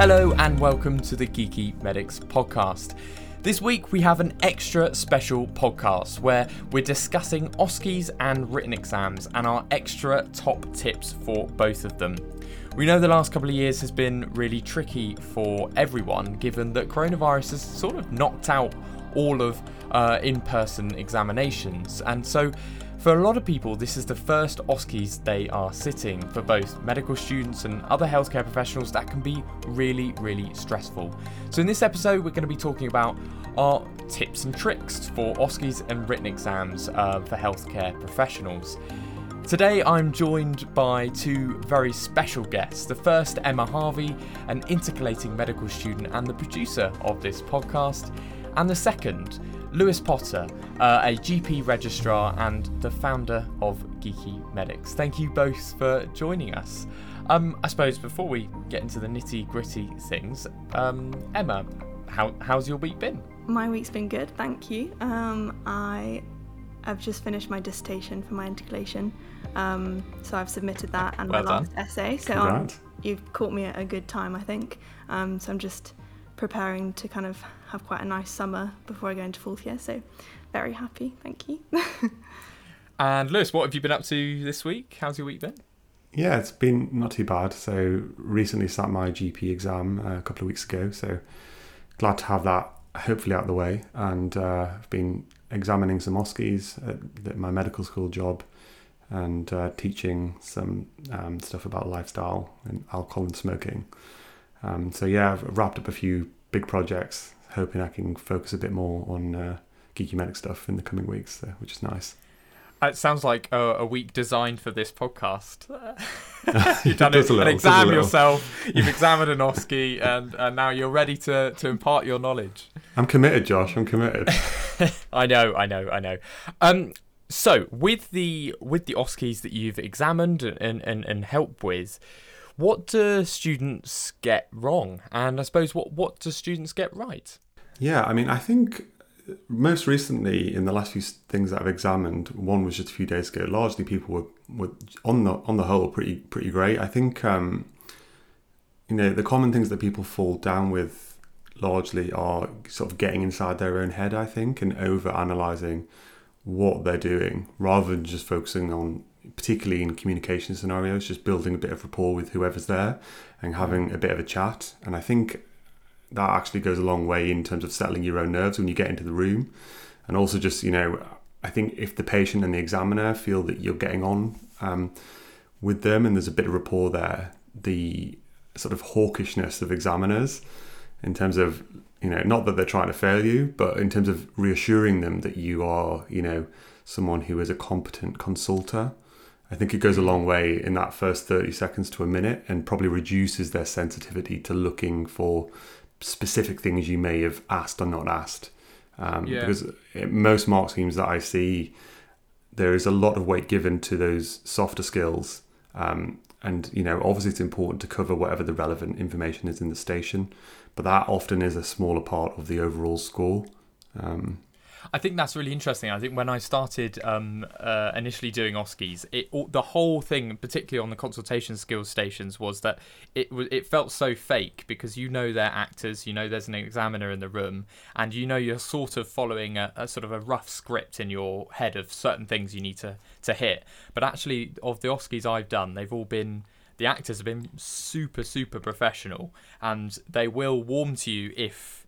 Hello and welcome to the Geeky Medics podcast. This week we have an extra special podcast where we're discussing OSCEs and written exams and our extra top tips for both of them. We know the last couple of years has been really tricky for everyone given that coronavirus has sort of knocked out all of uh, in person examinations, and so for a lot of people, this is the first OSCEs they are sitting. For both medical students and other healthcare professionals, that can be really, really stressful. So, in this episode, we're going to be talking about our tips and tricks for OSCEs and written exams uh, for healthcare professionals. Today, I'm joined by two very special guests. The first, Emma Harvey, an intercalating medical student and the producer of this podcast, and the second, Lewis Potter, uh, a GP registrar and the founder of Geeky Medics. Thank you both for joining us. Um, I suppose before we get into the nitty gritty things, um, Emma, how, how's your week been? My week's been good, thank you. Um, I have just finished my dissertation for my intercalation, um, so I've submitted that and well my done. last essay. So um, you've caught me at a good time, I think. Um, so I'm just preparing to kind of have quite a nice summer before I go into fourth year. So very happy, thank you. and Lewis, what have you been up to this week? How's your week been? Yeah, it's been not too bad. So recently sat my GP exam uh, a couple of weeks ago. So glad to have that hopefully out of the way. And uh, I've been examining some OSCEs at my medical school job and uh, teaching some um, stuff about lifestyle and alcohol and smoking. Um, so yeah, I've wrapped up a few big projects, hoping I can focus a bit more on uh, geeky medic stuff in the coming weeks, so, which is nice. It sounds like a, a week designed for this podcast. you've done a an little, does a exam yourself, you've examined an OSCE, and, and now you're ready to, to impart your knowledge. I'm committed, Josh. I'm committed. I know, I know, I know. Um, so with the with the OSCEs that you've examined and, and, and helped with, what do students get wrong? And I suppose what what do students get right? Yeah, I mean, I think most recently in the last few things that I've examined, one was just a few days ago. Largely, people were, were on the on the whole pretty pretty great. I think um, you know the common things that people fall down with largely are sort of getting inside their own head. I think and over analyzing what they're doing rather than just focusing on particularly in communication scenarios just building a bit of rapport with whoever's there and having a bit of a chat. And i think that actually goes a long way in terms of settling your own nerves when you get into the room. And also just you know i think if the patient and the examiner feel that you're getting on um, with them and there's a bit of rapport there the sort of hawkishness of examiners in terms of you know not that they're trying to fail you but in terms of reassuring them that you are you know someone who is a competent consulter i think it goes a long way in that first 30 seconds to a minute and probably reduces their sensitivity to looking for specific things you may have asked or not asked. Um, Yeah. because in most mark schemes that i see there is a lot of weight given to those softer skills. Um, and you know obviously it's important to cover whatever the relevant information is in the station but that often is a smaller part of the overall score. Um, I think that's really interesting. I think when I started um, uh, initially doing OSCEs, it the whole thing, particularly on the consultation skills stations, was that it it felt so fake because you know they're actors, you know there's an examiner in the room, and you know you're sort of following a, a sort of a rough script in your head of certain things you need to to hit. But actually, of the OSCEs I've done, they've all been the actors have been super super professional, and they will warm to you if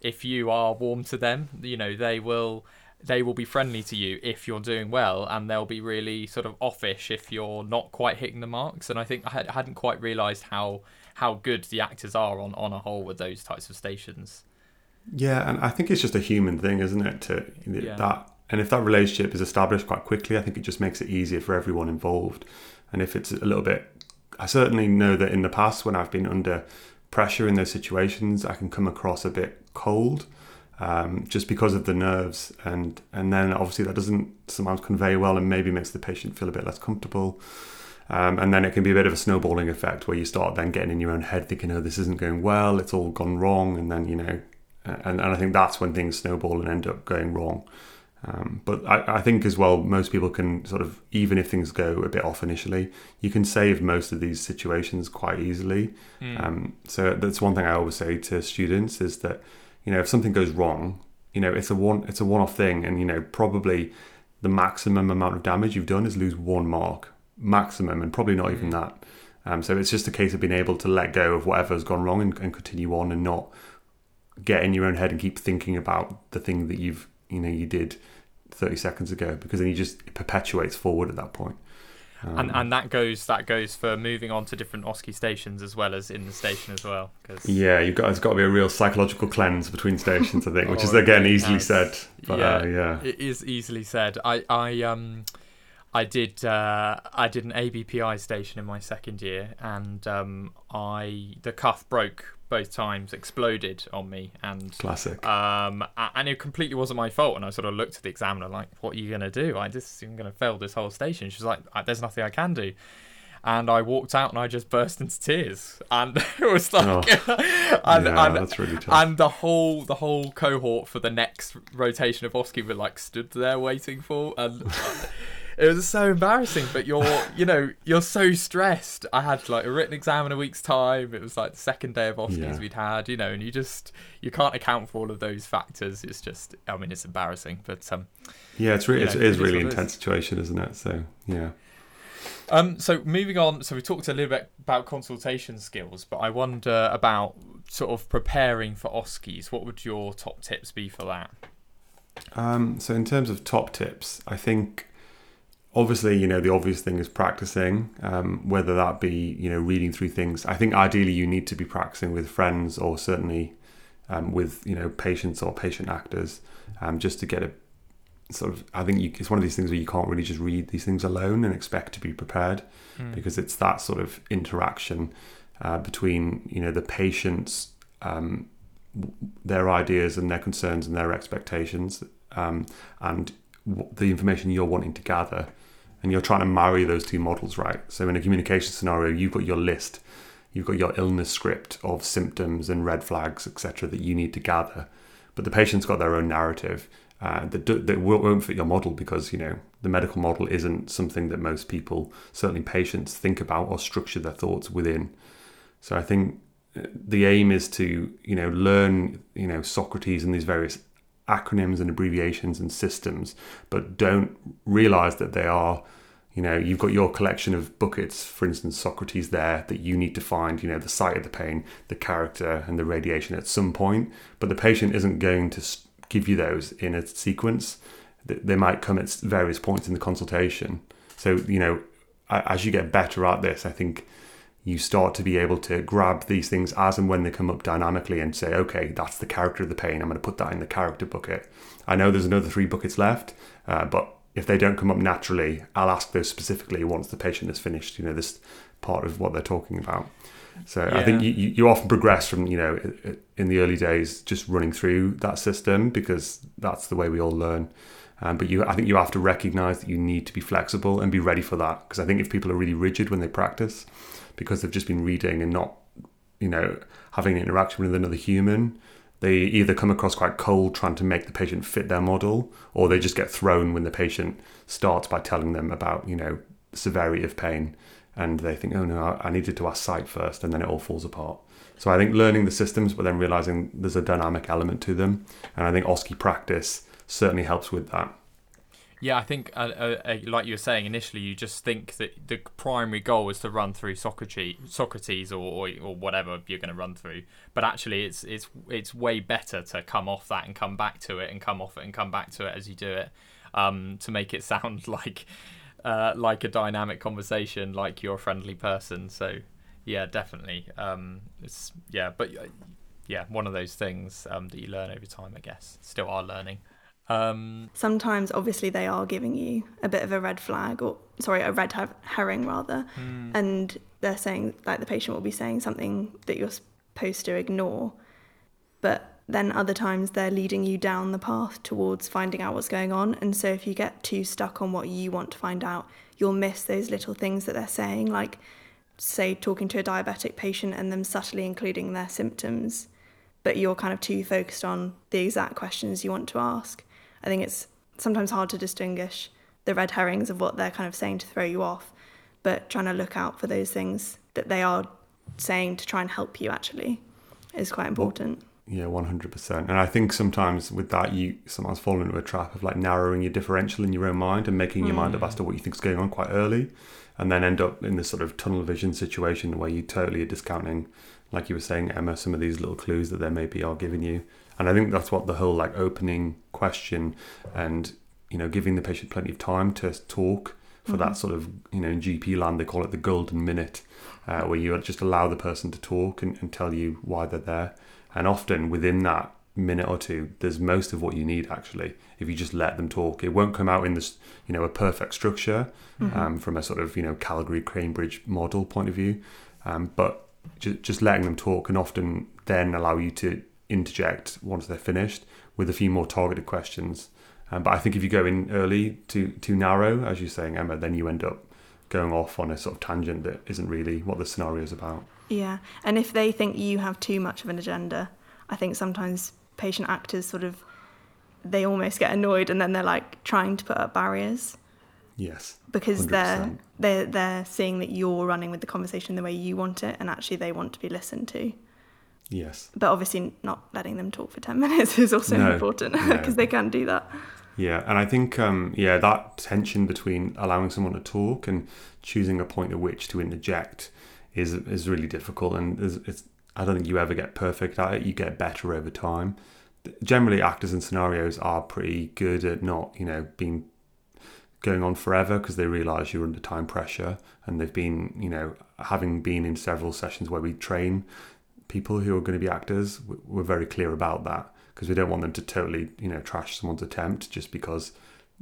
if you are warm to them you know they will they will be friendly to you if you're doing well and they'll be really sort of offish if you're not quite hitting the marks. And i think i had, hadn't quite realized how how good the actors are on on a whole with those types of stations. Yeah and i think it's just a human thing isn't it to Yeah. that and if that relationship is established quite quickly i think it just makes it easier for everyone involved. And if it's a little bit i certainly know that in the past when i've been under pressure in those situations i can come across a bit cold um, just because of the nerves. And and then obviously that doesn't sometimes convey well and maybe makes the patient feel a bit less comfortable. Um, and then it can be a bit of a snowballing effect where you start then getting in your own head thinking oh this isn't going well. It's all gone wrong. And then you know and, and i think that's when things snowball and end up going wrong Um, but I, I, think as well, most people can sort of, even if things go a bit off initially, you can save most of these situations quite easily. Mm. Um, so that's one thing I always say to students is that, you know, if something goes wrong, you know, it's a one, it's a one-off thing, and you know, probably the maximum amount of damage you've done is lose one mark, maximum, and probably not even hmm. that. Um, so it's just a case of being able to let go of whatever's gone wrong and, and continue on, and not get in your own head and keep thinking about the thing that you've you know you did 30 seconds ago because then you just it perpetuates forward at that point um, and and that goes that goes for moving on to different OSCE stations as well as in the station as well. Cause... Yeah, you've got it's got to be a real psychological cleanse between stations, I think, which is oh, again easily has, said. But, yeah, uh, yeah, it is easily said. I I um I did uh, I did an ABPI station in my second year, and um, I the cuff broke both times exploded on me and classic. um and it completely wasn't my fault. And i sort of looked at the examiner like what are you gonna do? I just i'm gonna fail this whole station. She's like there's nothing i can do. And I walked out and I just burst into tears, and it was like, oh, and, yeah, and, that's really tough. and the whole the whole cohort for the next rotation of OSCE were like stood there waiting for, and it was so embarrassing. But you're, you know, you're so stressed. I had like a written exam in a week's time. It was like the second day of OSCEs yeah. we'd had, you know, and you just you can't account for all of those factors. It's just, I mean, it's embarrassing. But um, yeah, it's really, know, it is really intense situation, isn't it? So yeah. Um, so moving on, so we talked a little bit about consultation skills, but I wonder about sort of preparing for OSCEs. What would your top tips be for that? Um, so in terms of top tips, I think obviously, you know, the obvious thing is practicing, um, whether that be, you know, reading through things. I think ideally you need to be practicing with friends or certainly um, with, you know, patients or patient actors um, just to get a sort of, I think you, it's one of these things where you can't really just read these things alone and expect to be prepared mm. because it's that sort of interaction uh, between, you know, the patients, um, their ideas and their concerns and their expectations um, and the information you're wanting to gather and you're trying to marry those two models right? So in a communication scenario you've got your list. You've got your illness script of symptoms and red flags etc that you need to gather. But the patient's got their own narrative uh, that, that won't fit your model because you know the medical model isn't something that most people certainly patients think about or structure their thoughts within. So i think uh, the aim is to you know learn you know socrates and these various acronyms and abbreviations and systems, but don't realize that they are, you know, you've got your collection of buckets, for instance, Socrates there, that you need to find, you know, the site of the pain, the character, and the radiation at some point. But the patient isn't going to give you those in a sequence. They might come at various points in the consultation. So, you know, as you get better at this, I think you start to be able to grab these things as and when they come up dynamically and say, okay, that's the character of the pain. I'm going to put that in the character bucket. I know there's another three buckets left, uh, but if they don't come up naturally, I'll ask those specifically once the patient has finished, you know, this part of what they're talking about. So yeah. I think you, you often progress from, you know, in the early days, just running through that system because that's the way we all learn. Um, but you, I think you have to recognize that you need to be flexible and be ready for that. Because I think if people are really rigid when they practice, because they've just been reading and not, you know, having an interaction with another human, they either come across quite cold trying to make the patient fit their model, or they just get thrown when the patient starts by telling them about, you know, severity of pain. And they think, oh no, I needed to ask site first, and then it all falls apart. So I think learning the systems, but then realizing there's a dynamic element to them. And I think OSCE practice certainly helps with that. Yeah, I think, uh, uh, uh, like you were saying initially, you just think that the primary goal is to run through Socrates, Socrates, or, or, or whatever you're going to run through. But actually, it's it's it's way better to come off that and come back to it, and come off it and come back to it as you do it, um, to make it sound like uh, like a dynamic conversation, like you're a friendly person. So, yeah, definitely. Um, it's yeah, but uh, yeah, one of those things um, that you learn over time, I guess. Still are learning. Um, Sometimes, obviously, they are giving you a bit of a red flag, or sorry, a red herring rather, mm. and they're saying like the patient will be saying something that you're supposed to ignore, but then other times they're leading you down the path towards finding out what's going on. And so if you get too stuck on what you want to find out, you'll miss those little things that they're saying, like say talking to a diabetic patient and them subtly including their symptoms, but you're kind of too focused on the exact questions you want to ask. I think it's sometimes hard to distinguish the red herrings of what they're kind of saying to throw you off, but trying to look out for those things that they are saying to try and help you actually is quite important. Yeah, one hundred percent. And I think sometimes with that, you sometimes fall into a trap of like narrowing your differential in your own mind and making your mind up as to mm. what you think is going on quite early, and then end up in this sort of tunnel vision situation where you totally are discounting, like you were saying, Emma, some of these little clues that there maybe are giving you. And I think that's what the whole like opening question and you know giving the patient plenty of time to talk for that sort of you know in GP land they call it the golden minute, uh, where you just allow the person to talk and, and tell you why they're there. And often within that minute or two, there's most of what you need actually. If you just let them talk, it won't come out in this, you know, a perfect structure um, from a sort of you know Calgary Cambridge model point of view, um, but just, just letting them talk can often then allow you to interject once they're finished with a few more targeted questions. Um, but I think if you go in early too too narrow, as you're saying, Emma, then you end up going off on a sort of tangent that isn't really what the scenario is about. Yeah, and if they think you have too much of an agenda, I think sometimes patient actors sort of they almost get annoyed and then they're like trying to put up barriers Yes, because they are 100%. they're they're seeing that you're running with the conversation the way you want it and actually they want to be listened to. yes. But obviously not letting them talk for 10 minutes is also No, important no. because they can't do that. Yeah, and I think um, yeah that tension between allowing someone to talk and choosing a point at which to interject is is really difficult, and it's I don't think you ever get perfect at it. You get better over time. Generally, actors and scenarios are pretty good at not you know being going on forever because they realize you're under time pressure, and they've been you know having been in several sessions where we train people who are going to be actors. We're very clear about that because we don't want them to totally, you know, trash someone's attempt just because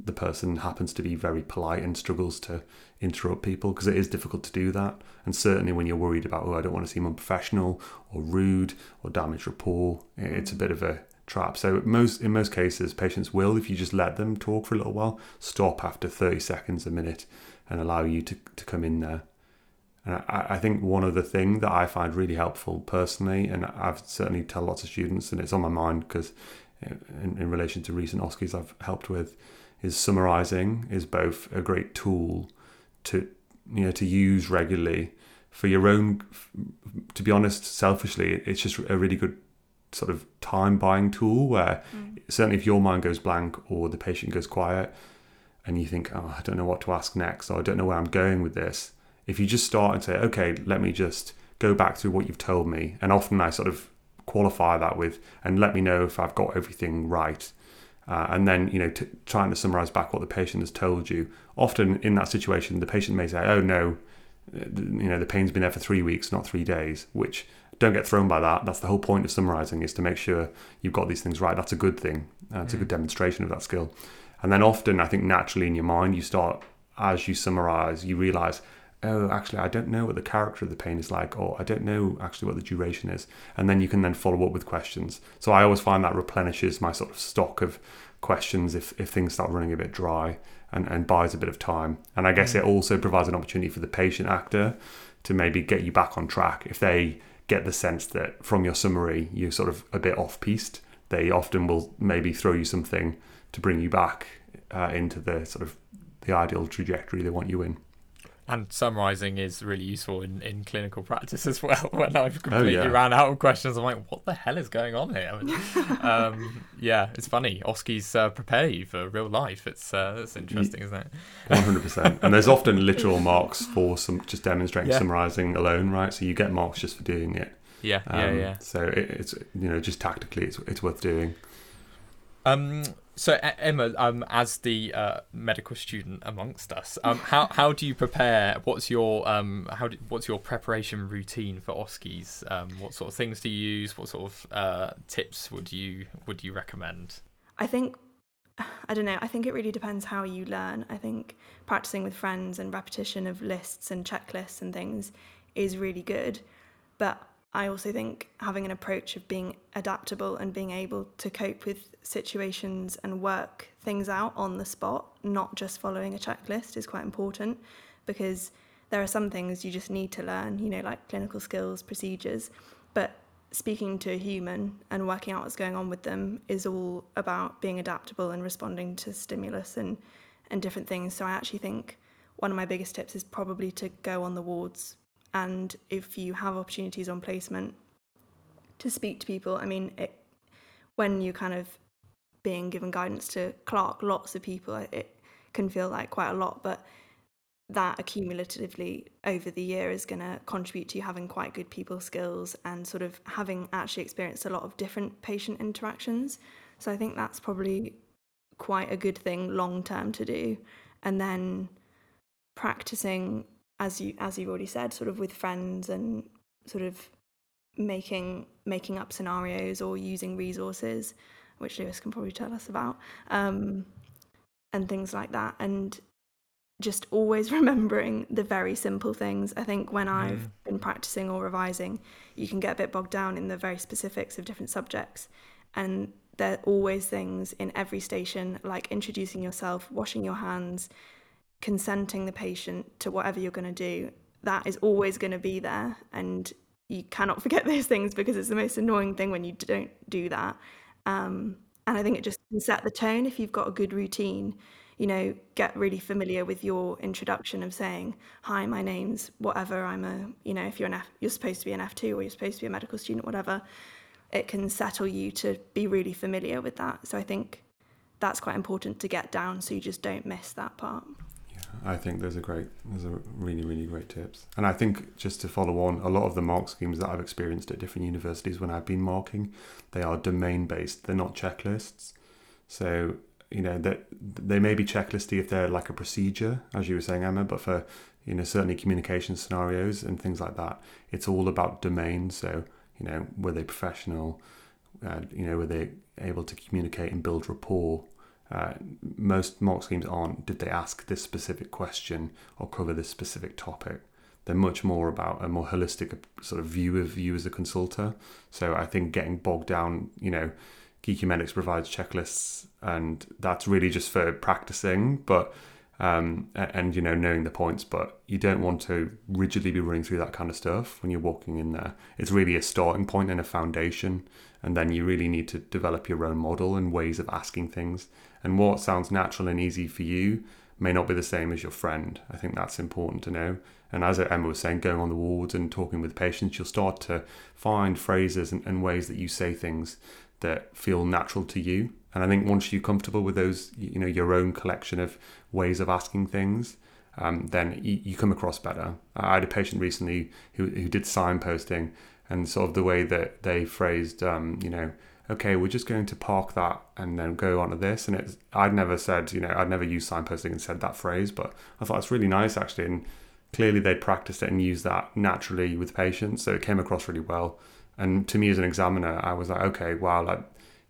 the person happens to be very polite and struggles to interrupt people because it is difficult to do that. And certainly when you're worried about, oh, I don't want to seem unprofessional or rude or damage rapport, it's a bit of a trap. So most in most cases, patients will, if you just let them talk for a little while, stop after 30 seconds a minute and allow you to, to come in there. And I, I think one of the thing that I find really helpful personally, and I've certainly tell lots of students, and it's on my mind because uh, in, in relation to recent OSCEs I've helped with, is summarizing is both a great tool to you know to use regularly for your own. To be honest, selfishly, it's just a really good sort of time buying tool where certainly if your mind goes blank or the patient goes quiet and you think, oh, I don't know what to ask next, or I don't know where I'm going with this. If you just start and say, okay, let me just go back to what you've told me, and often I sort of qualify that with, and let me know if I've got everything right. Uh, and then, you know, t- trying to summarize back what the patient has told you. Often in that situation, the patient may say, oh, no, uh, you know, the pain's been there for three weeks, not three days, which don't get thrown by that. That's the whole point of summarizing is to make sure you've got these things right. That's a good thing. Uh, it's a good demonstration of that skill. And then often, I think naturally in your mind, you start, as you summarize, you realize, oh, actually, I don't know what the character of the pain is like, or I don't know actually what the duration is. And then you can then follow up with questions. So I always find that replenishes my sort of stock of questions if, if things start running a bit dry and, and buys a bit of time. And I guess it also provides an opportunity for the patient actor to maybe get you back on track if they get the sense that from your summary you're sort of a bit off piste. They often will maybe throw you something to bring you back uh, into the sort of the ideal trajectory they want you in. And summarizing is really useful in, in clinical practice as well. When I've completely yeah. ran out of questions, I'm like, what the hell is going on here? I mean, um, yeah, it's funny. OSCEs uh, prepare you for real life. It's uh, it's interesting, isn't it? One hundred percent. And there's often literal marks for some just demonstrating Yeah. summarizing alone, right? So you get marks just for doing it. Yeah, yeah, Um, yeah. So it, it's you know just tactically, it's it's worth doing. Um, so Emma, um, as the uh, medical student amongst us, um, how how do you prepare? What's your um, how do, what's your preparation routine for OSCEs? Um, what sort of things do you use? What sort of uh, tips would you would you recommend? I think I don't know. I think it really depends how you learn. I think practicing with friends and repetition of lists and checklists and things is really good. But I also think having an approach of being adaptable and being able to cope with situations and work things out on the spot, not just following a checklist, is quite important because there are some things you just need to learn, you know, like clinical skills, procedures. But speaking to a human and working out what's going on with them is all about being adaptable and responding to stimulus and and different things. So I actually think one of my biggest tips is probably to go on the wards and if you have opportunities on placement to speak to people. I mean, it, when you kind of being given guidance to clerk lots of people, it can feel like quite a lot, but that accumulatively over the year is going to contribute to you having quite good people skills and sort of having actually experienced a lot of different patient interactions. So I think that's probably quite a good thing long term to do. And then practicing as you as you've already said, sort of with friends and sort of making making up scenarios or using resources, which Lewis can probably tell us about, um, and things like that. And just always remembering the very simple things. I think when I've mm. been practicing or revising, you can get a bit bogged down in the very specifics of different subjects. And there are always things in every station, like introducing yourself, washing your hands, consenting the patient to whatever you're going to do. That is always going to be there. And you cannot forget those things because it's the most annoying thing when you don't do that. Um, and I think it just can set the tone if you've got a good routine you know, get really familiar with your introduction of saying, "Hi, my name's whatever. I'm a, you know, if you're an F, you're supposed to be an F2 or you're supposed to be a medical student, whatever." It can settle you to be really familiar with that. So I think that's quite important to get down, so you just don't miss that part. I think those are great. Those are really, really great tips. And I think just to follow on, a lot of the mark schemes that I've experienced at different universities when I've been marking, they are domain based. They're not checklists. So you know that they may be checklisty if they're like a procedure, as you were saying, Emma, but for you know certainly communication scenarios and things like that, it's all about domain. So you know were they professional? Uh, you know were they able to communicate and build rapport? Uh, most mark schemes aren't. Did they ask this specific question or cover this specific topic? They're much more about a more holistic sort of view of you as a consultant. So I think getting bogged down, you know, Geeky Medics provides checklists, and that's really just for practicing, but um, and you know knowing the points. But you don't want to rigidly be running through that kind of stuff when you're walking in there. It's really a starting point and a foundation, and then you really need to develop your own model and ways of asking things. And what sounds natural and easy for you may not be the same as your friend. I think that's important to know. And as Emma was saying, going on the wards and talking with patients, you'll start to find phrases and, and ways that you say things that feel natural to you. And I think once you're comfortable with those, you know, your own collection of ways of asking things, um, then you, you, come across better. I had a patient recently who, who did signposting and sort of the way that they phrased, um, you know, okay, we're just going to park that and then go on to this. And it's, I'd never said, you know, I'd never used signposting and said that phrase, but I thought it's really nice actually. And clearly they'd practiced it and used that naturally with patients. So it came across really well. And to me as an examiner, I was like, okay, wow, like,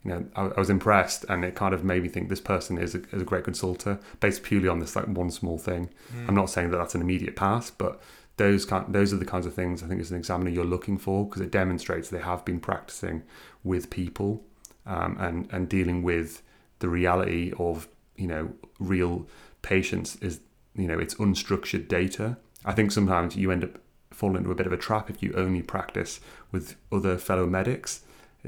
you know, I, I was impressed, and it kind of made me think this person is a, is a great consultant based purely on this like one small thing. Mm. I'm not saying that that's an immediate pass, but those kind, those are the kinds of things I think as an examiner you're looking for because it demonstrates they have been practicing with people um, and and dealing with the reality of you know real patients is you know it's unstructured data. I think sometimes you end up falling into a bit of a trap if you only practice with other fellow medics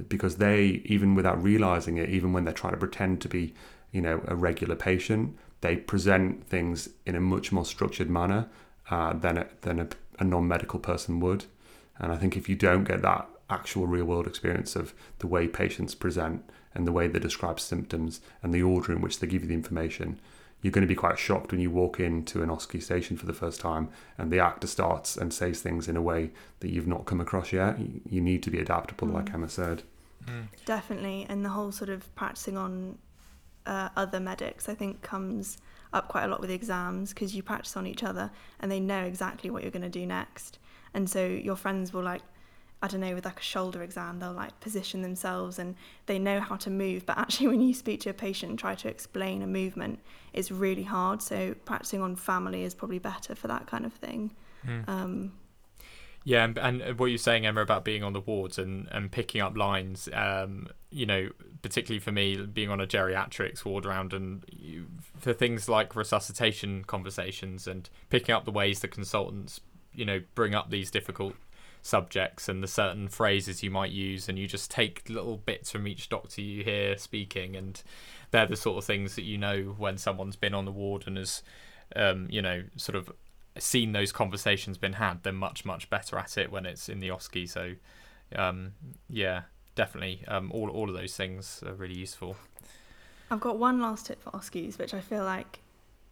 because they even without realizing it even when they're trying to pretend to be you know a regular patient they present things in a much more structured manner uh, than a, than a, a non-medical person would and i think if you don't get that actual real world experience of the way patients present and the way they describe symptoms and the order in which they give you the information you're going to be quite shocked when you walk into an OSCE station for the first time and the actor starts and says things in a way that you've not come across yet. You need to be adaptable, mm. like Emma said. Mm. Definitely. And the whole sort of practicing on uh, other medics, I think, comes up quite a lot with exams because you practice on each other and they know exactly what you're going to do next. And so your friends will like I don't know, with like a shoulder exam, they'll like position themselves and they know how to move. But actually, when you speak to a patient and try to explain a movement, it's really hard. So practicing on family is probably better for that kind of thing. Mm. Um, yeah, and, and, what you're saying, Emma, about being on the wards and, and picking up lines, um, you know, particularly for me, being on a geriatrics ward round and you, for things like resuscitation conversations and picking up the ways the consultants, you know, bring up these difficult subjects and the certain phrases you might use, and you just take little bits from each doctor you hear speaking, and they're the sort of things that you know when someone's been on the ward and has, um, you know, sort of seen those conversations been had. They're much much better at it when it's in the OSCE. So, um, yeah, definitely, um, all all of those things are really useful. I've got one last tip for OSCEs, which I feel like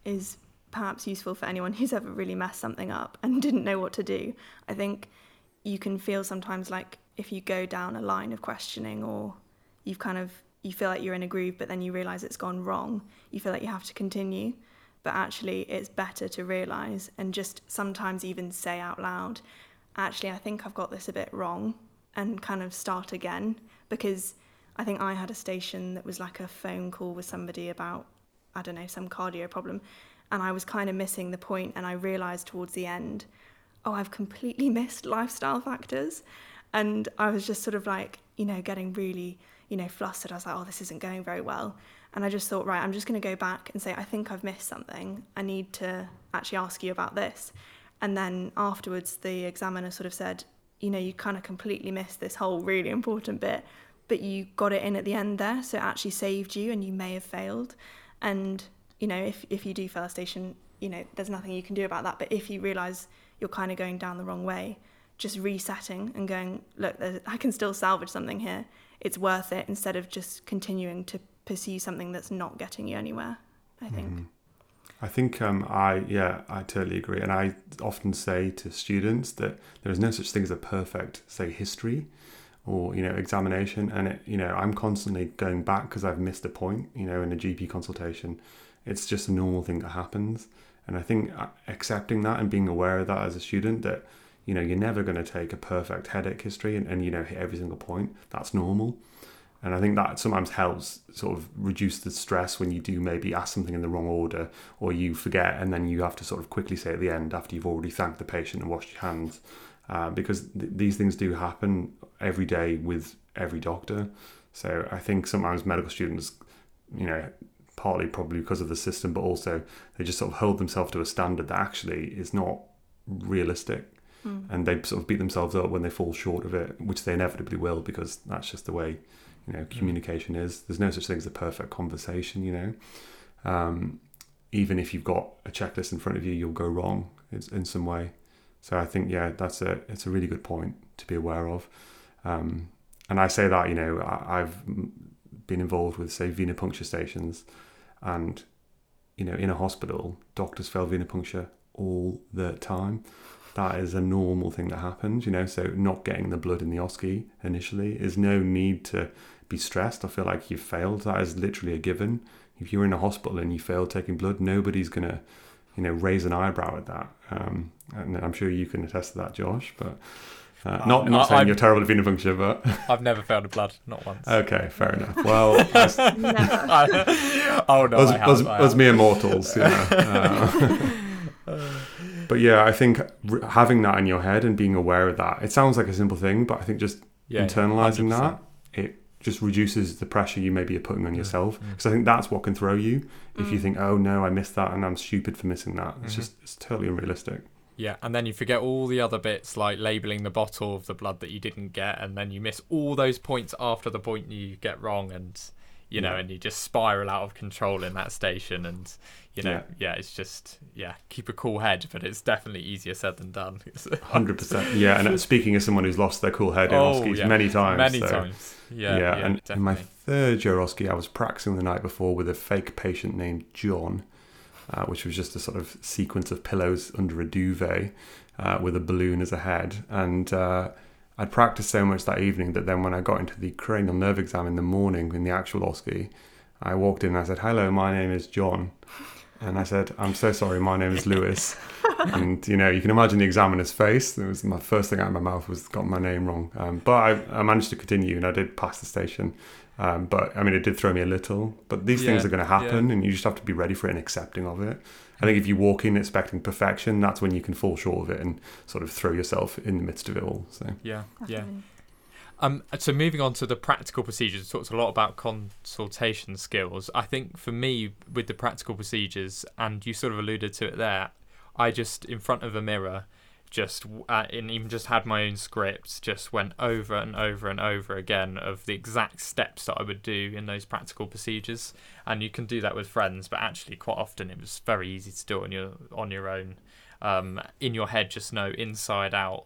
is perhaps useful for anyone who's ever really messed something up and didn't know what to do. I think you can feel sometimes like if you go down a line of questioning or you've kind of you feel like you're in a groove but then you realize it's gone wrong you feel like you have to continue but actually it's better to realize and just sometimes even say out loud actually i think i've got this a bit wrong and kind of start again because i think i had a station that was like a phone call with somebody about i don't know some cardio problem and i was kind of missing the point and i realized towards the end oh, I've completely missed lifestyle factors. And I was just sort of like, you know, getting really, you know, flustered. I was like, oh, this isn't going very well. And I just thought, right, I'm just going to go back and say, I think I've missed something. I need to actually ask you about this. And then afterwards, the examiner sort of said, you know, you kind of completely missed this whole really important bit, but you got it in at the end there. So it actually saved you and you may have failed. And, you know, if, if you do fail a station, you know, there's nothing you can do about that. But if you realise you're kind of going down the wrong way, just resetting and going, look, I can still salvage something here. It's worth it instead of just continuing to pursue something that's not getting you anywhere. I think. Mm-hmm. I think um, I yeah I totally agree, and I often say to students that there is no such thing as a perfect say history or you know examination, and it, you know I'm constantly going back because I've missed a point. You know in a GP consultation, it's just a normal thing that happens. And I think uh, accepting that and being aware of that as a student that, you know, you're never going to take a perfect headache history and, and, you know, hit every single point. That's normal. And I think that sometimes helps sort of reduce the stress when you do maybe ask something in the wrong order or you forget and then you have to sort of quickly say at the end after you've already thanked the patient and washed your hands. Uh, because th- these things do happen every day with every doctor. So I think sometimes medical students, you know, partly probably because of the system, but also they just sort of hold themselves to a standard that actually is not realistic. Mm. And they sort of beat themselves up when they fall short of it, which they inevitably will because that's just the way, you know, hmm. communication mm. is. There's no such thing as a perfect conversation, you know. Um, even if you've got a checklist in front of you, you'll go wrong in some way. So I think, yeah, that's a it's a really good point to be aware of. Um, and I say that, you know, I, I've been involved with, say, venipuncture stations and, you know, in a hospital, doctors fail venipuncture all the time. That is a normal thing that happens, you know. So, not getting the blood in the OSCE initially is no need to be stressed. I feel like you've failed. That is literally a given. If you're in a hospital and you fail taking blood, nobody's going to, you know, raise an eyebrow at that. Um, and I'm sure you can attest to that, Josh. But uh, not not saying i you're terrible at venipuncture, but I've never failed a blood, not once. Okay, fair enough. Well, oh no, was, have, was, was me immortals. Yeah. Uh, but yeah, I think having that in your head and being aware of that, it sounds like a simple thing, but I think just yeah, internalizing 100%. that, it just reduces the pressure you maybe are putting on yourself. Because I think that's what can throw you if mm. you think, oh no, I missed that and I'm stupid for missing that. It's mm-hmm. just it's totally unrealistic. Yeah, and then you forget all the other bits like labeling the bottle of the blood that you didn't get, and then you miss all those points after the point you get wrong, and you know, yeah. and you just spiral out of control in that station, and you know, yeah. yeah, it's just yeah, keep a cool head, but it's definitely easier said than done. Hundred percent, yeah. And speaking as someone who's lost their cool head in oh, OSCEs yeah. many times, many so, times, yeah, yeah. and definitely. in my third year OSCE, I was practicing the night before with a fake patient named John uh, which was just a sort of sequence of pillows under a duvet uh, with a balloon as a head. And uh, I'd practiced so much that evening that then when I got into the cranial nerve exam in the morning in the actual OSCE, I walked in and I said, Hello, my name is John. And I said, I'm so sorry, my name is Lewis. and, you know, you can imagine the examiner's face. It was my first thing out of my mouth was got my name wrong. Um, but I, I managed to continue and I did pass the station. Um, but I mean, it did throw me a little. But these yeah, things are going to happen, yeah. and you just have to be ready for it and accepting of it. I think if you walk in expecting perfection, that's when you can fall short of it and sort of throw yourself in the midst of it all. So yeah, yeah. Um, so moving on to the practical procedures, talked a lot about consultation skills. I think for me, with the practical procedures, and you sort of alluded to it there, I just in front of a mirror just uh, and even just had my own scripts just went over and over and over again of the exact steps that I would do in those practical procedures. And you can do that with friends but actually quite often it was very easy to do on your on your own. Um, in your head just know inside out.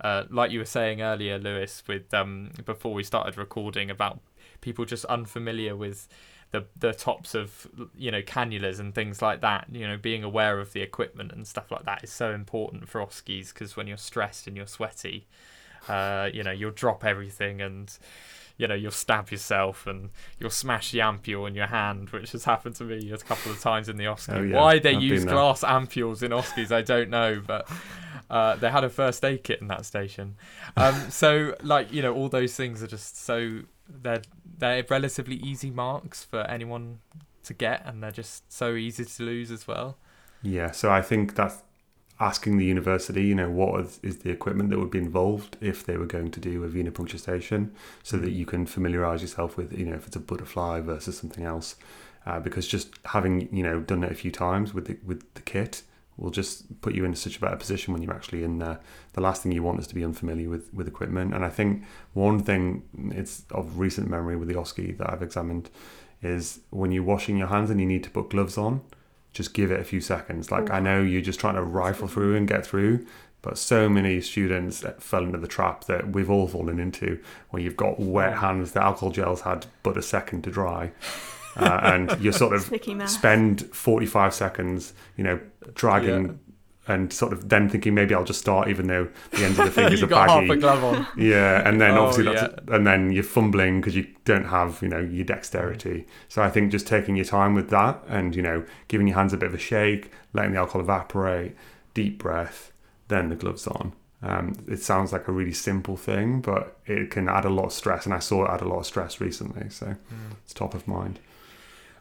Uh, like you were saying earlier Lewis with um, before we started recording about people just unfamiliar with the the tops of you know cannulas and things like that. You know, being aware of the equipment and stuff like that is so important for OSCEs because when you're stressed and you're sweaty, uh, you know, you'll drop everything and you know you'll stab yourself and you'll smash the ampule in your hand, which has happened to me a couple of times in the OSCE. Oh, yeah. Why they I've use glass ampules in OSCEs, I don't know, but. Uh, they had a first aid kit in that station, um, so like you know all those things are just so they're they're relatively easy marks for anyone to get, and they're just so easy to lose as well. Yeah, so I think that's asking the university, you know, what is, is the equipment that would be involved if they were going to do a venipuncture station, so that you can familiarize yourself with, you know, if it's a butterfly versus something else. Uh, because just having, you know, done it a few times with the, with the kit will just put you in such a better position when you're actually in there. The last thing you want is to be unfamiliar with, with equipment. And I think one thing it's of recent memory with the OSCE that I've examined is when you're washing your hands and you need to put gloves on, just give it a few seconds. Like I know you're just trying to rifle through and get through, but so many students fell into the trap that we've all fallen into where you've got wet hands, the alcohol gel's had but a second to dry. Uh, and you sort of spend 45 seconds, you know, dragging and sort of then thinking maybe I'll just start even though the ends of the fingers you are got half a baggy. glove on. Yeah, and then Oh, obviously that's and then you're fumbling because you don't have you know your dexterity. So I think just taking your time with that and you know giving your hands a bit of a shake, letting the alcohol evaporate, deep breath, then the gloves on. Um, it sounds like a really simple thing, but it can add a lot of stress, and I saw it add a lot of stress recently, so it's top of mind.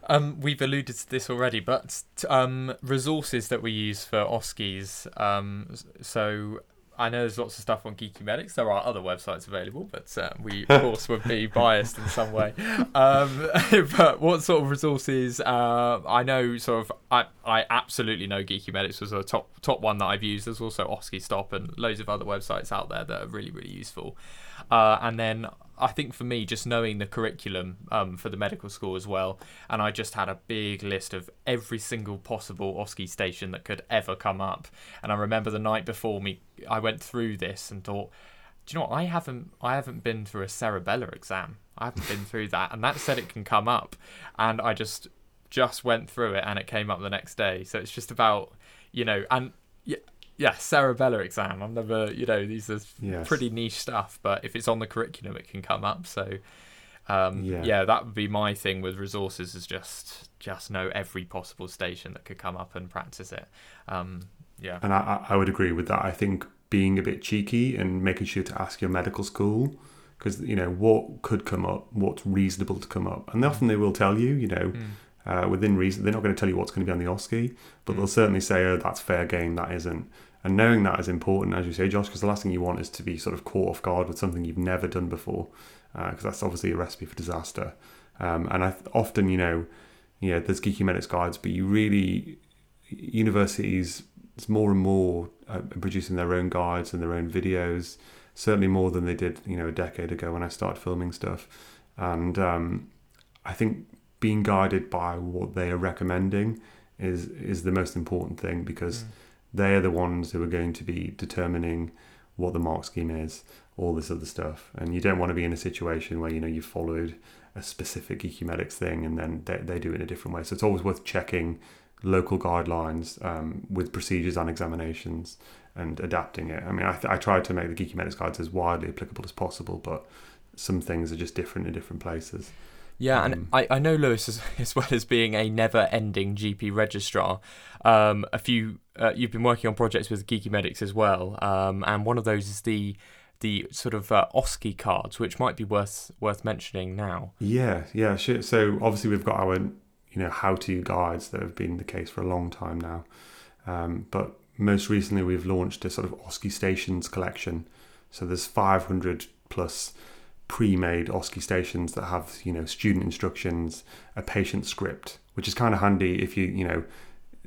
Um, we've alluded to this already, but um, resources that we use for OSCEs. Um, so I know there's lots of stuff on Geeky Medics. There are other websites available, but uh, we of course would be biased in some way. Um, but what sort of resources? Uh, I know sort of. I, I absolutely know Geeky Medics was a top top one that I've used. There's also OSCE Stop and loads of other websites out there that are really really useful. Uh, and then I think for me, just knowing the curriculum um, for the medical school as well, and I just had a big list of every single possible OSCE station that could ever come up. And I remember the night before me, I went through this and thought, do you know what? I haven't, I haven't been through a cerebellar exam. I haven't been through that, and that said it can come up, and I just, just went through it, and it came up the next day. So it's just about, you know, and yeah, cerebellar exam. I've never, you know, these are Yes. pretty niche stuff, but if it's on the curriculum, it can come up. So, um, Yeah. yeah. that would be my thing with resources is just just know every possible station that could come up and practice it. Um, yeah, And I, I I would agree with that. I think being a bit cheeky and making sure to ask your medical school because you know what could come up, what's reasonable to come up, and often they will tell you, you know, uh, within reason. They're not going to tell you what's going to be on the OSCE, but they'll certainly say, "Oh, that's fair game. That isn't." And knowing that is important, as you say, Josh, because the last thing you want is to be sort of caught off guard with something you've never done before, because that's obviously a recipe for disaster. Um, and I th- often, you know, yeah, there's geeky medics guides, but you really universities it's more and more uh, producing their own guides and their own videos certainly more than they did you know a decade ago when i started filming stuff and um, i think being guided by what they are recommending is is the most important thing because they are the ones who are going to be determining what the mark scheme is all this other stuff and you don't want to be in a situation where you know you've followed a specific Geeky Medics thing and then they, they do it in a different way so it's always worth checking local guidelines um, with procedures and examinations and adapting it. I mean, I, th- I tried to make the Geeky Medics guides as widely applicable as possible, but some things are just different in different places. Yeah, Um, and I, I know Lewis as, as well as being a never-ending GP registrar. Um, a few uh, you've been working on projects with Geeky Medics as well, um, and one of those is the the sort of uh, OSCE cards, which might be worth worth mentioning now. Yeah, yeah, sure. So obviously we've got our you know how-to guides that have been the case for a long time now, um, but most recently we've launched a sort of OSCE stations collection. So there's 500 plus pre-made OSCE stations that have you know student instructions, a patient script, which is kind of handy if you you know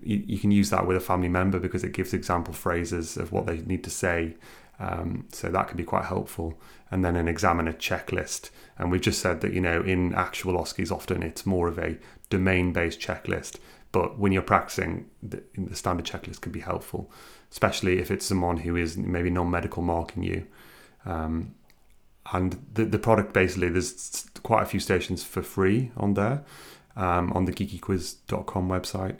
you, you, can use that with a family member because it gives example phrases of what they need to say. Um, so that can be quite helpful. And then an examiner checklist. And we've just said that, you know, in actual OSCEs, often it's more of a domain based checklist. But when you're practicing, the, the standard checklist can be helpful, especially if it's someone who is maybe non medical marking you. Um, and the, the product basically, there's quite a few stations for free on there um, on the geekyquiz.com website.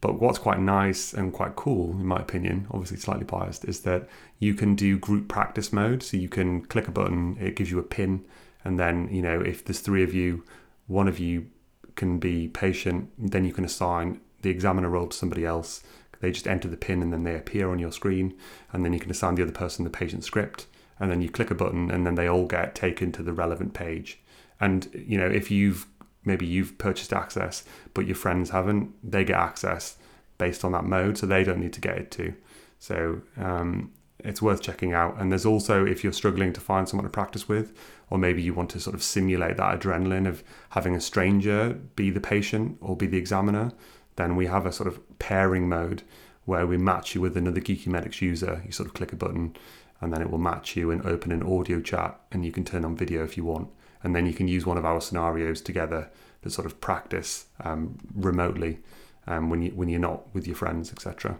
But what's quite nice and quite cool, in my opinion, obviously slightly biased, is that you can do group practice mode. So you can click a button, it gives you a pin, and then you know if there's three of you, one of you can be patient. Then you can assign the examiner role to somebody else. They just enter the pin and then they appear on your screen, and then you can assign the other person the patient script, and then you click a button, and then they all get taken to the relevant page. And you know if you've maybe you've purchased access but your friends haven't they get access based on that mode so they don't need to get it too. So um, it's worth checking out. And there's also if you're struggling to find someone to practice with or maybe you want to sort of simulate that adrenaline of having a stranger be the patient or be the examiner then we have a sort of pairing mode where we match you with another Geeky Medics user. You sort of click a button and then it will match you and open an audio chat and you can turn on video if you want and then you can use one of our scenarios together to sort of practice um, remotely um, when you when you're not with your friends, etc.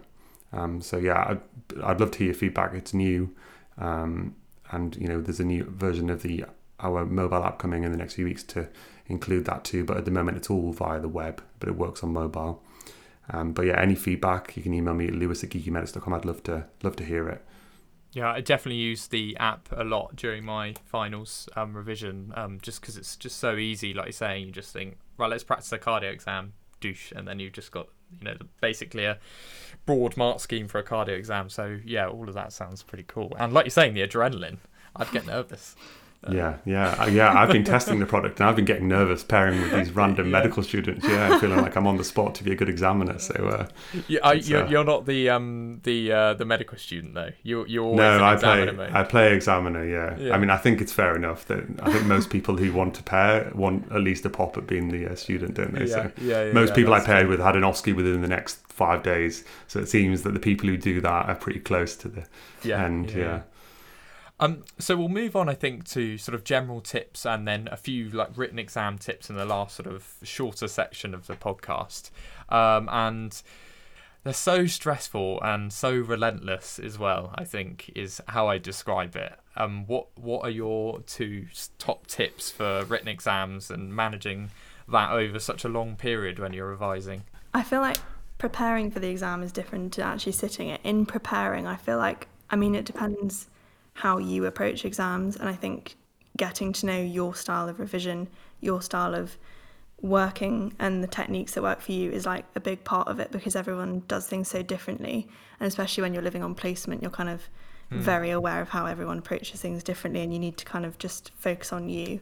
Um, so yeah, I'd, I'd love to hear your feedback. It's new, um, and you know there's a new version of the our mobile app coming in the next few weeks to include that too. But at the moment, it's all via the web, but it works on mobile. Um, but yeah, any feedback you can email me at lewis at geekymedics.com. I'd love to love to hear it. Yeah, I definitely use the app a lot during my finals um, revision, um, just because it's just so easy. Like you're saying, you just think, right, let's practice a cardio exam, douche, and then you've just got you know basically a broad mark scheme for a cardio exam. So yeah, all of that sounds pretty cool. And like you're saying, the adrenaline, I'd get nervous. Yeah, yeah, uh, yeah. I've been testing the product and I've been getting nervous pairing with these random yeah. medical students. Yeah, feeling like I'm on the spot to be a good examiner. So, uh, yeah, I, you're, uh, you're, not the um the uh, the medical student though. You you're no, I play. I play examiner. Yeah. yeah. I mean, I think it's fair enough that I think most people who want to pair want at least a pop at being the uh, student, don't they? Yeah, so yeah, most people I paired true. with had an OSCE within the next five days. So it seems that the people who do that are pretty close to the yeah, end. yeah. Um, so we'll move on, I think, to sort of general tips and then a few like written exam tips in the last sort of shorter section of the podcast. Um, and they're so stressful and so relentless as well. I think is how I describe it. Um, what what are your two top tips for written exams and managing that over such a long period when you're revising? I feel like preparing for the exam is different to actually sitting it. In preparing, I feel like I mean it depends how you approach exams. And I think getting to know your style of revision, your style of working, and the techniques that work for you is like a big part of it because everyone does things so differently. And especially when you're living on placement, you're kind of mm. very aware of how everyone approaches things differently, and you need to kind of just focus on you.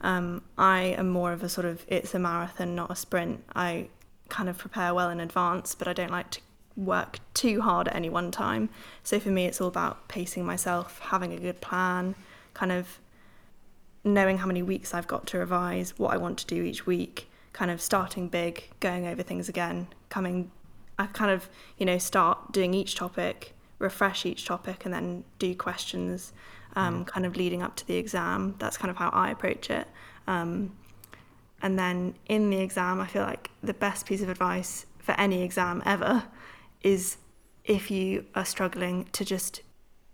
Um, I am more of a sort of it's a marathon, not a sprint. I kind of prepare well in advance, but I don't like to work too hard at any one time. So for me, it's all about pacing myself, having a good plan, kind of knowing how many weeks I've got to revise, what I want to do each week, kind of starting big, going over things again, coming, I kind of, you know, start doing each topic, refresh each topic, and then do questions, um, mm. kind of leading up to the exam. That's kind of how I approach it. Um, and then in the exam, I feel like the best piece of advice for any exam ever is if you are struggling to just,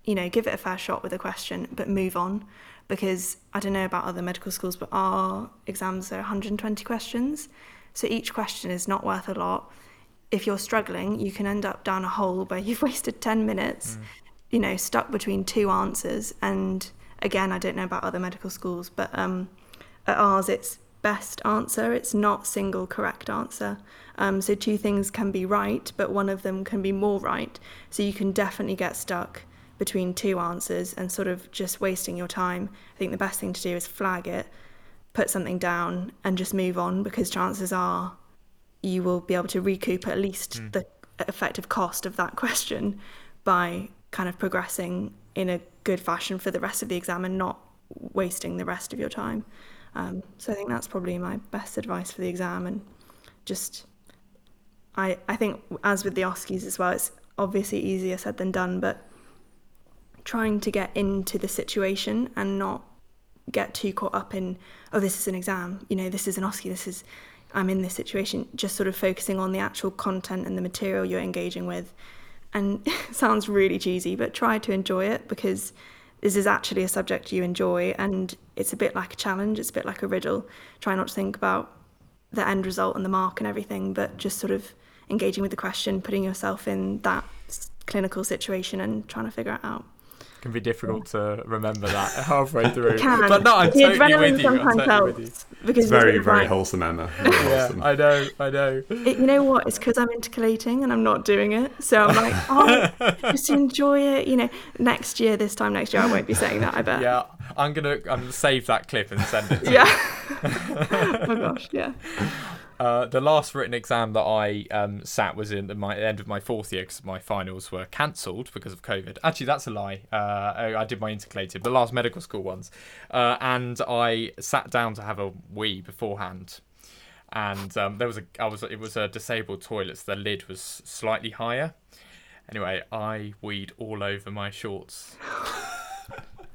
you know, give it a fair shot with a question, but move on. Because I don't know about other medical schools, but our exams are 120 questions. So each question is not worth a lot. If you're struggling, you can end up down a hole where you've wasted 10 minutes, mm. you know, stuck between two answers. And again, I don't know about other medical schools, but um, at ours, it's best answer, it's not single correct answer. Um, so two things can be right, but one of them can be more right. So you can definitely get stuck between two answers and sort of just wasting your time. I think the best thing to do is flag it, put something down, and just move on because chances are you will be able to recoup at least mm. the effective cost of that question by kind of progressing in a good fashion for the rest of the exam and not wasting the rest of your time. Um, so I think that's probably my best advice for the exam and just I, I think as with the OSCEs as well, it's obviously easier said than done, but trying to get into the situation and not get too caught up in, oh, this is an exam, you know, this is an OSCE, this is, I'm in this situation, just sort of focusing on the actual content and the material you're engaging with. And sounds really cheesy, but try to enjoy it because this is actually a subject you enjoy and it's a bit like a challenge, it's a bit like a riddle. Try not to think about the end result and the mark and everything, but just sort of engaging with the question, putting yourself in that clinical situation and trying to figure it out. It can be difficult to remember that halfway through. It can. But no, I'm The totally adrenaline with you. Sometimes totally with you. helps because It's very, very like, wholesome, Emma. Very Yeah, wholesome. I know, I know. it, you know what? It's because I'm intercalating and I'm not doing it. So I'm like, oh, just enjoy it. You know, next year, this time next year, I won't be saying that. I bet. Yeah, I'm gonna I'm gonna save that clip and send it. To. Yeah. oh my gosh. Yeah. Uh, the last written exam that I um, sat was in the my end of my fourth year because my finals were cancelled because of COVID. Actually, that's a lie. Uh, I, I did my intercalated, the last medical school ones, uh, and I sat down to have a wee beforehand. And um, there was a, I was, it was a disabled toilet, so the lid was slightly higher. Anyway, I weed all over my shorts.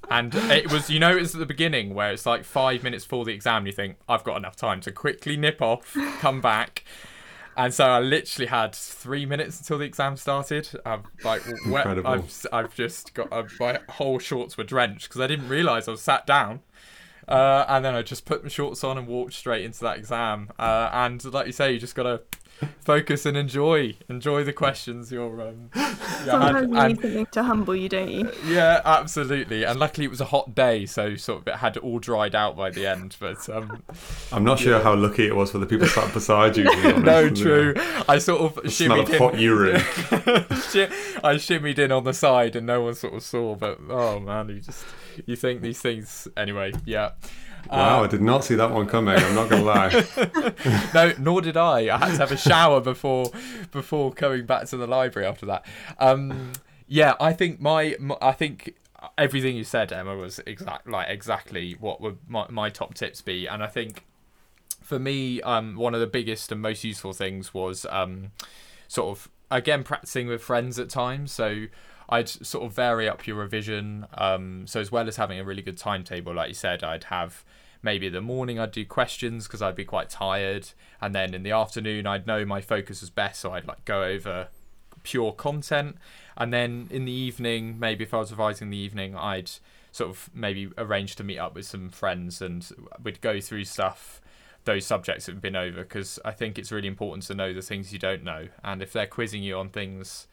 And it was, you know, it's at the beginning where it's like five minutes before the exam. And you think I've got enough time to quickly nip off, come back, and so I literally had three minutes until the exam started. I've like, wet, I've, I've just got uh, my whole shorts were drenched because I didn't realise I was sat down. Uh, and then I just put my shorts on and walked straight into that exam. Uh, and like you say, you just gotta focus and enjoy, enjoy the questions you're. Um, you had. Sometimes you And- need something to humble you, don't you? yeah, absolutely. And luckily it was a hot day, so sort of it had all dried out by the end. But um, I'm not sure how lucky it was for the people sat beside you. to be honest. no, true. I sort of The shimmied of hot urine. I shimmied in on the side, and no one sort of saw. But oh man, you just you think these things anyway. Yeah. Wow, Uh, I did not see that one coming. I'm not gonna lie. no, nor did I. I had to have a shower before before coming back to the library after that. Um, yeah, I think my, my I think everything you said, Emma, was exact like exactly what would my, my top tips be, and I think for me, um, one of the biggest and most useful things was um, sort of again practicing with friends at times. So I'd sort of vary up your revision. Um, so as well as having a really good timetable, like you said, I'd have maybe the morning I'd do questions because I'd be quite tired, and then in the afternoon I'd know my focus was best, so I'd like go over pure content, and then in the evening, maybe if I was revising in the evening, I'd sort of maybe arrange to meet up with some friends and we'd go through stuff those subjects that have been over because I think it's really important to know the things you don't know and if they're quizzing you on things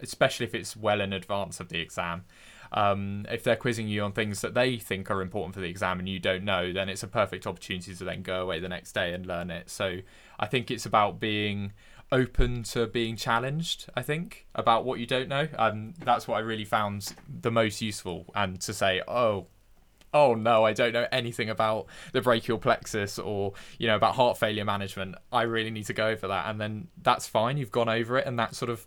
especially if it's well in advance of the exam. Um, if they're quizzing you on things that they think are important for the exam and you don't know then it's a perfect opportunity to then go away the next day and learn it. So I think it's about being open to being challenged i think about what you don't know. Um that's what i really found the most useful and to say oh oh no i don't know anything about the brachial plexus or you know about heart failure management. I really need to go over that. And then that's fine. You've gone over it and that sort of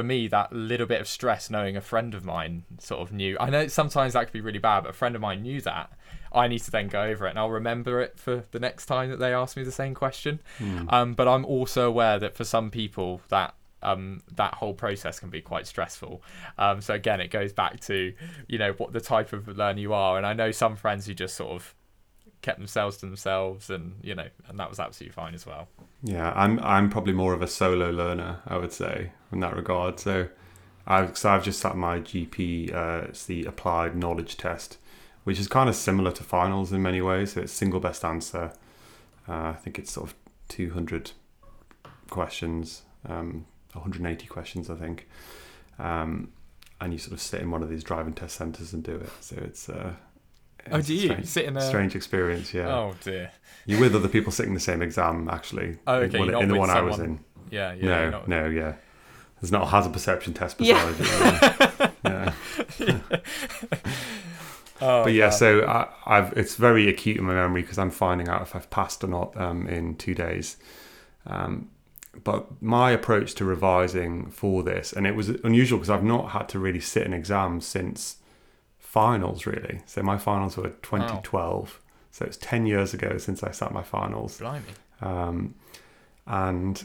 for me that little bit of stress knowing a friend of mine sort of knew i know sometimes that could be really bad but a friend of mine knew that i need to then go over it and i'll remember it for the next time that they ask me the same question um, but i'm also aware that for some people that um, that whole process can be quite stressful. Um, so again, it goes back to you know what the type of learner you are, and I know some friends who just sort of kept themselves to themselves, and you know, and that was absolutely fine as well. Yeah, I'm I'm probably more of a solo learner, I would say, in that regard. So, I've so I've just sat my GP. Uh, it's the applied knowledge test, which is kind of similar to finals in many ways. So it's single best answer. Uh, I think it's sort of 200 questions, um, 180 questions, I think. Um, and you sort of sit in one of these driving test centres and do it. So it's uh, Oh, it's do you strange, sit in a? strange experience? Yeah, Oh dear. you're with other people sitting the same exam actually. Oh, in okay, not in the one I was in. Yeah, yeah. no, no, yeah. There's not a hazard perception test Yeah. you. yeah. Oh, But yeah, man. so I, I've it's very acute in my memory because I'm finding out if I've passed or not um, in two days. Um, but my approach to revising for this, and it was unusual because I've not had to really sit an exam since finals, really. So my finals were 2012. So it's 10 years ago since I sat my finals. blimey. Um, and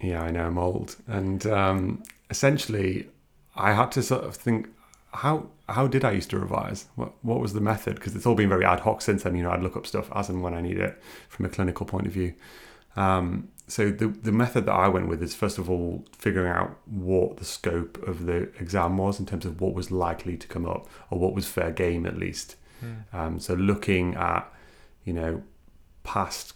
Yeah, I know I'm old, and um, essentially, I had to sort of think how how did I used to revise? What what was the method? Because it's all been very ad hoc since then. You know, I'd look up stuff as and when I need it from a clinical point of view. Um, so the the method that I went with is first of all figuring out what the scope of the exam was in terms of what was likely to come up or what was fair game at least. Hmm. Um, so looking at you know past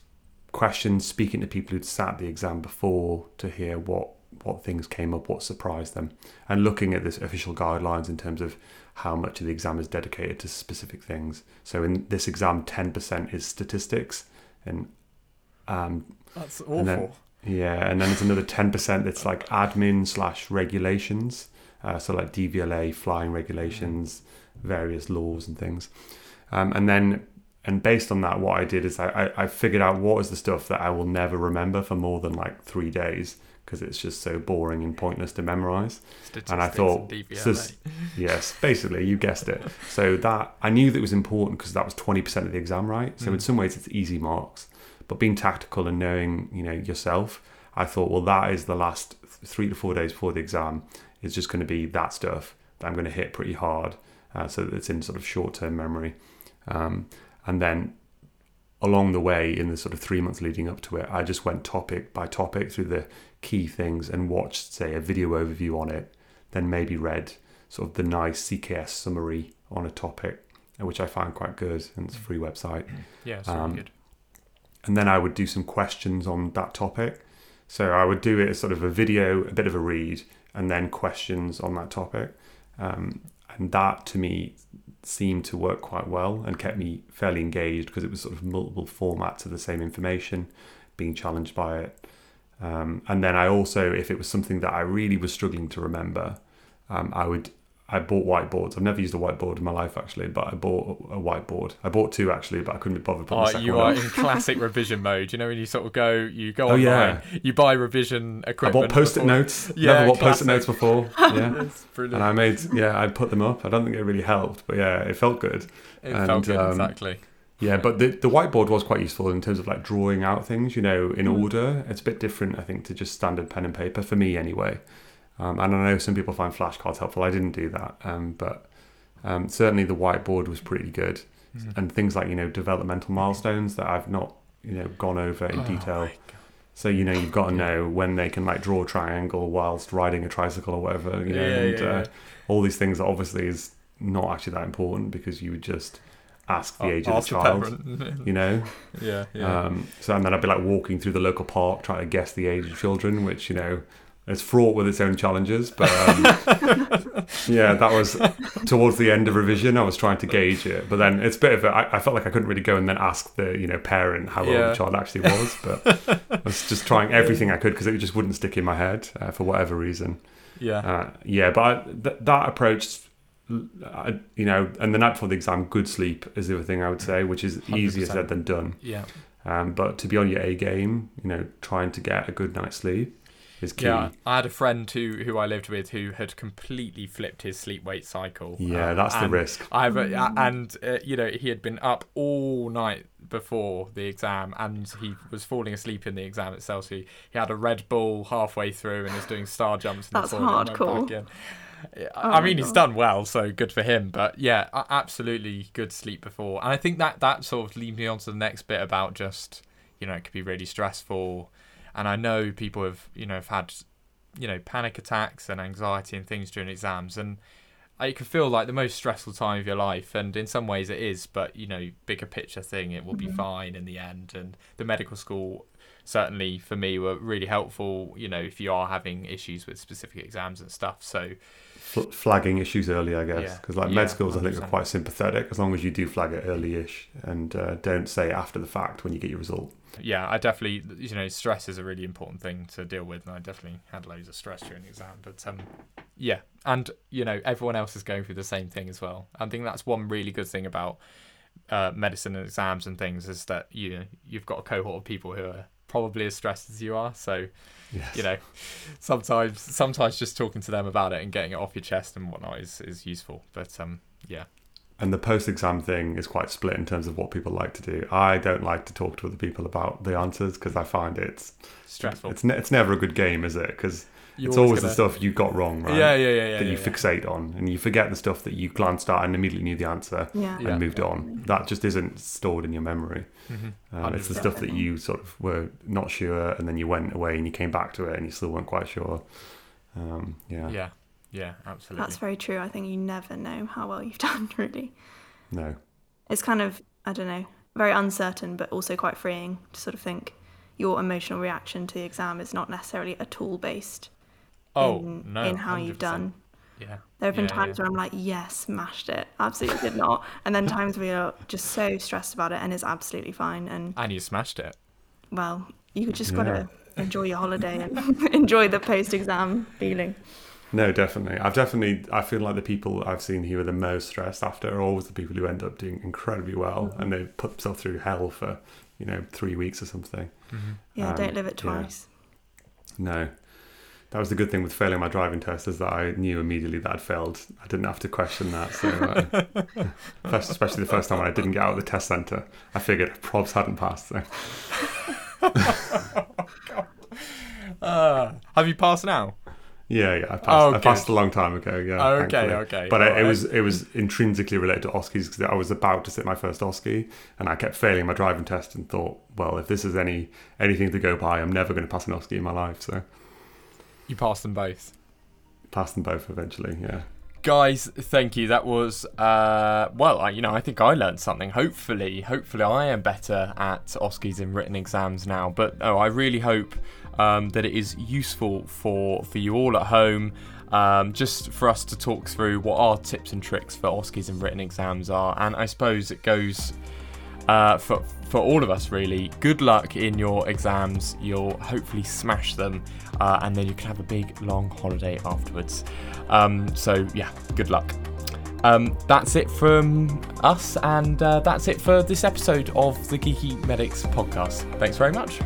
questions, speaking to people who'd sat the exam before to hear what what things came up, what surprised them, and looking at this official guidelines in terms of how much of the exam is dedicated to specific things. So in this exam, ten percent is statistics, and um, That's and awful. then- yeah, and then it's another ten percent that's like admin slash regulations. Uh, so like DVLA, flying regulations, various laws and things. Um, and then and based on that, what I did is I, I, I figured out what is the stuff that I will never remember for more than like three days because it's just so boring and pointless to memorize. Statistics and I thought, DVLA. sus- yes, basically, you guessed it. So that I knew that was important because that was twenty percent of the exam, right? So in Mm. some ways, it's easy marks. But being tactical and knowing, you know, yourself, I thought, well, that is the last three to four days before the exam. Is just going to be that stuff that I'm going to hit pretty hard, uh, so that it's in sort of short-term memory. Um, and then along the way, in the sort of three months leading up to it, I just went topic by topic through the key things and watched, say, a video overview on it, then maybe read sort of the NICE CKS summary on a topic, which I found quite good, and it's a free website. yeah, it's really um, good. And then I would do some questions on that topic. So I would do it as sort of a video, a bit of a read, and then questions on that topic. Um, and that to me seemed to work quite well and kept me fairly engaged because it was sort of multiple formats of the same information, being challenged by it. Um, and then I also, if it was something that I really was struggling to remember, um, I would I bought whiteboards. I've never used a whiteboard in my life actually, but I bought a whiteboard. I bought two actually, but I couldn't be bothered putting the Oh, second you are in classic revision mode. You know when you sort of go, you go Oh, online, yeah. you buy revision equipment. I bought post-it before- notes. Yeah, Never bought post-it notes before. Yeah. And I made yeah, I put them up. I don't think it really helped, but yeah, it felt good. it and, felt good, um, exactly. Yeah, but the the whiteboard was quite useful in terms of like drawing out things, you know, in Mm. order. It's a bit different, I think, to just standard pen and paper for me anyway. Um, and I know some people find flashcards helpful. I didn't do that, um, but um, certainly the whiteboard was pretty good. Mhm. And things like you know developmental milestones that I've not you know gone over in Oh detail. So you know you've got to know when they can like draw a triangle whilst riding a tricycle or whatever, you know, Yeah, and yeah, uh, all these things that obviously is not actually that important because you would just ask the age of ask the the child, you know. yeah, yeah. Um, so and then I'd be like walking through the local park trying to guess the age of children, which you know is fraught with its own challenges. But um, yeah, that was towards the end of revision. I was trying to gauge it, but then it's a bit of a, I, I felt like I couldn't really go and then ask the you know parent how old Yeah. the child actually was, but I was just trying everything I could because it just wouldn't stick in my head uh, for whatever reason. yeah. Uh, yeah, but I, th- that approach, I, you know, and the night before the exam, good sleep is the other thing I would say, which is easier 100%. said than done. yeah. Um, but to be on your A game, you know, trying to get a good night's sleep is key. Yeah, I had a friend who who I lived with who had completely flipped his sleep wake cycle. Yeah, Um, that's the risk. I've uh, and uh, you know he had been up all night before the exam and he was falling asleep in the exam itself. So he, he had a Red Bull halfway through and was doing star jumps. In That's the toilet and went hardcore. back Oh I mean, he's done well, so good for him. But yeah, absolutely good sleep before, and I think that that sort of leads me on to the next bit about just you know it could be really stressful, and I know people have you know have had you know panic attacks and anxiety and things during exams, and it can feel like the most stressful time of your life, and in some ways it is, but you know bigger picture thing, it will be fine in the end, and the medical school certainly for me were really helpful you know if you are having issues with specific exams and stuff. So Fl- flagging issues early, I guess, Yeah. because like Yeah, med schools, I think, are quite sympathetic as long as you do flag it early-ish. And uh, don't say after the fact when you get your result. Yeah, I definitely, you know, stress is a really important thing to deal with, and I definitely had loads of stress during the exam. But um, yeah, and you know, everyone else is going through the same thing as well. I think that's one really good thing about uh, medicine and exams and things is that you know you've got a cohort of people who are probably as stressed as you are. So Yes. you know, sometimes sometimes just talking to them about it and getting it off your chest and whatnot is is useful. But um, yeah, and the post exam thing is quite split in terms of what people like to do. I don't like to talk to other people about the answers because I find it's Stressful. it's ne- it's never a good game, is it? Because it's always the gonna- stuff you got wrong, right? Yeah, yeah, yeah, yeah. that you yeah, fixate on, and you forget the stuff that you glanced at and immediately knew the answer Yeah. Yeah. and moved on. That just isn't stored in your memory. yeah. Mhm. Um, it's the stuff that you sort of were not sure, and then you went away and you came back to it, and you still weren't quite sure. Um, yeah. Yeah, yeah, absolutely. That's very true. I think you never know how well you've done, really. No. It's kind of, I don't know, very uncertain, but also quite freeing to sort of think your emotional reaction to the exam is not necessarily a tool based oh in, no, in how you've done. Yeah. There have been Yeah, times yeah. where I'm like, yes, smashed it. Absolutely did not. And then times where you're just so stressed about it and it's absolutely fine. And And you smashed it. well, you just Yeah. got to enjoy your holiday and enjoy the post exam feeling. No, definitely. I've definitely. I feel like the people I've seen who are the most stressed after are always the people who end up doing incredibly well, and they put themselves through hell for, you know, three weeks or something. Yeah, Um, don't live it yeah. twice. No, that was the good thing with failing my driving test is that I knew immediately that I'd failed. I didn't have to question that. So, uh, first, especially the first time when I didn't get out of the test centre, I figured probs hadn't passed. So. Uh, have you passed now? Yeah, yeah, I passed. Oh, I passed a long time ago. Yeah. Okay, thankfully. okay, But it, it was it was intrinsically related to OSCEs because I was about to sit my first OSCE, and I kept failing my driving test and thought, well, if this is any anything to go by, I'm never going to pass an OSCE in my life. So You passed them both. passed them both eventually. Yeah. Guys, thank you. That was uh, well, I, you know, I think I learned something. Hopefully, hopefully, I am better at OSCEs and written exams now. But oh, I really hope um, that it is useful for for you all at home. Um, just for us to talk through what our tips and tricks for OSCEs and written exams are, and I suppose it goes uh, for for all of us really. Good luck in your exams. You'll hopefully smash them, uh, and then you can have a big long holiday afterwards. Um, so yeah, good luck. Um, that's it from us, and uh, that's it for this episode of the Geeky Medics podcast. Thanks very much.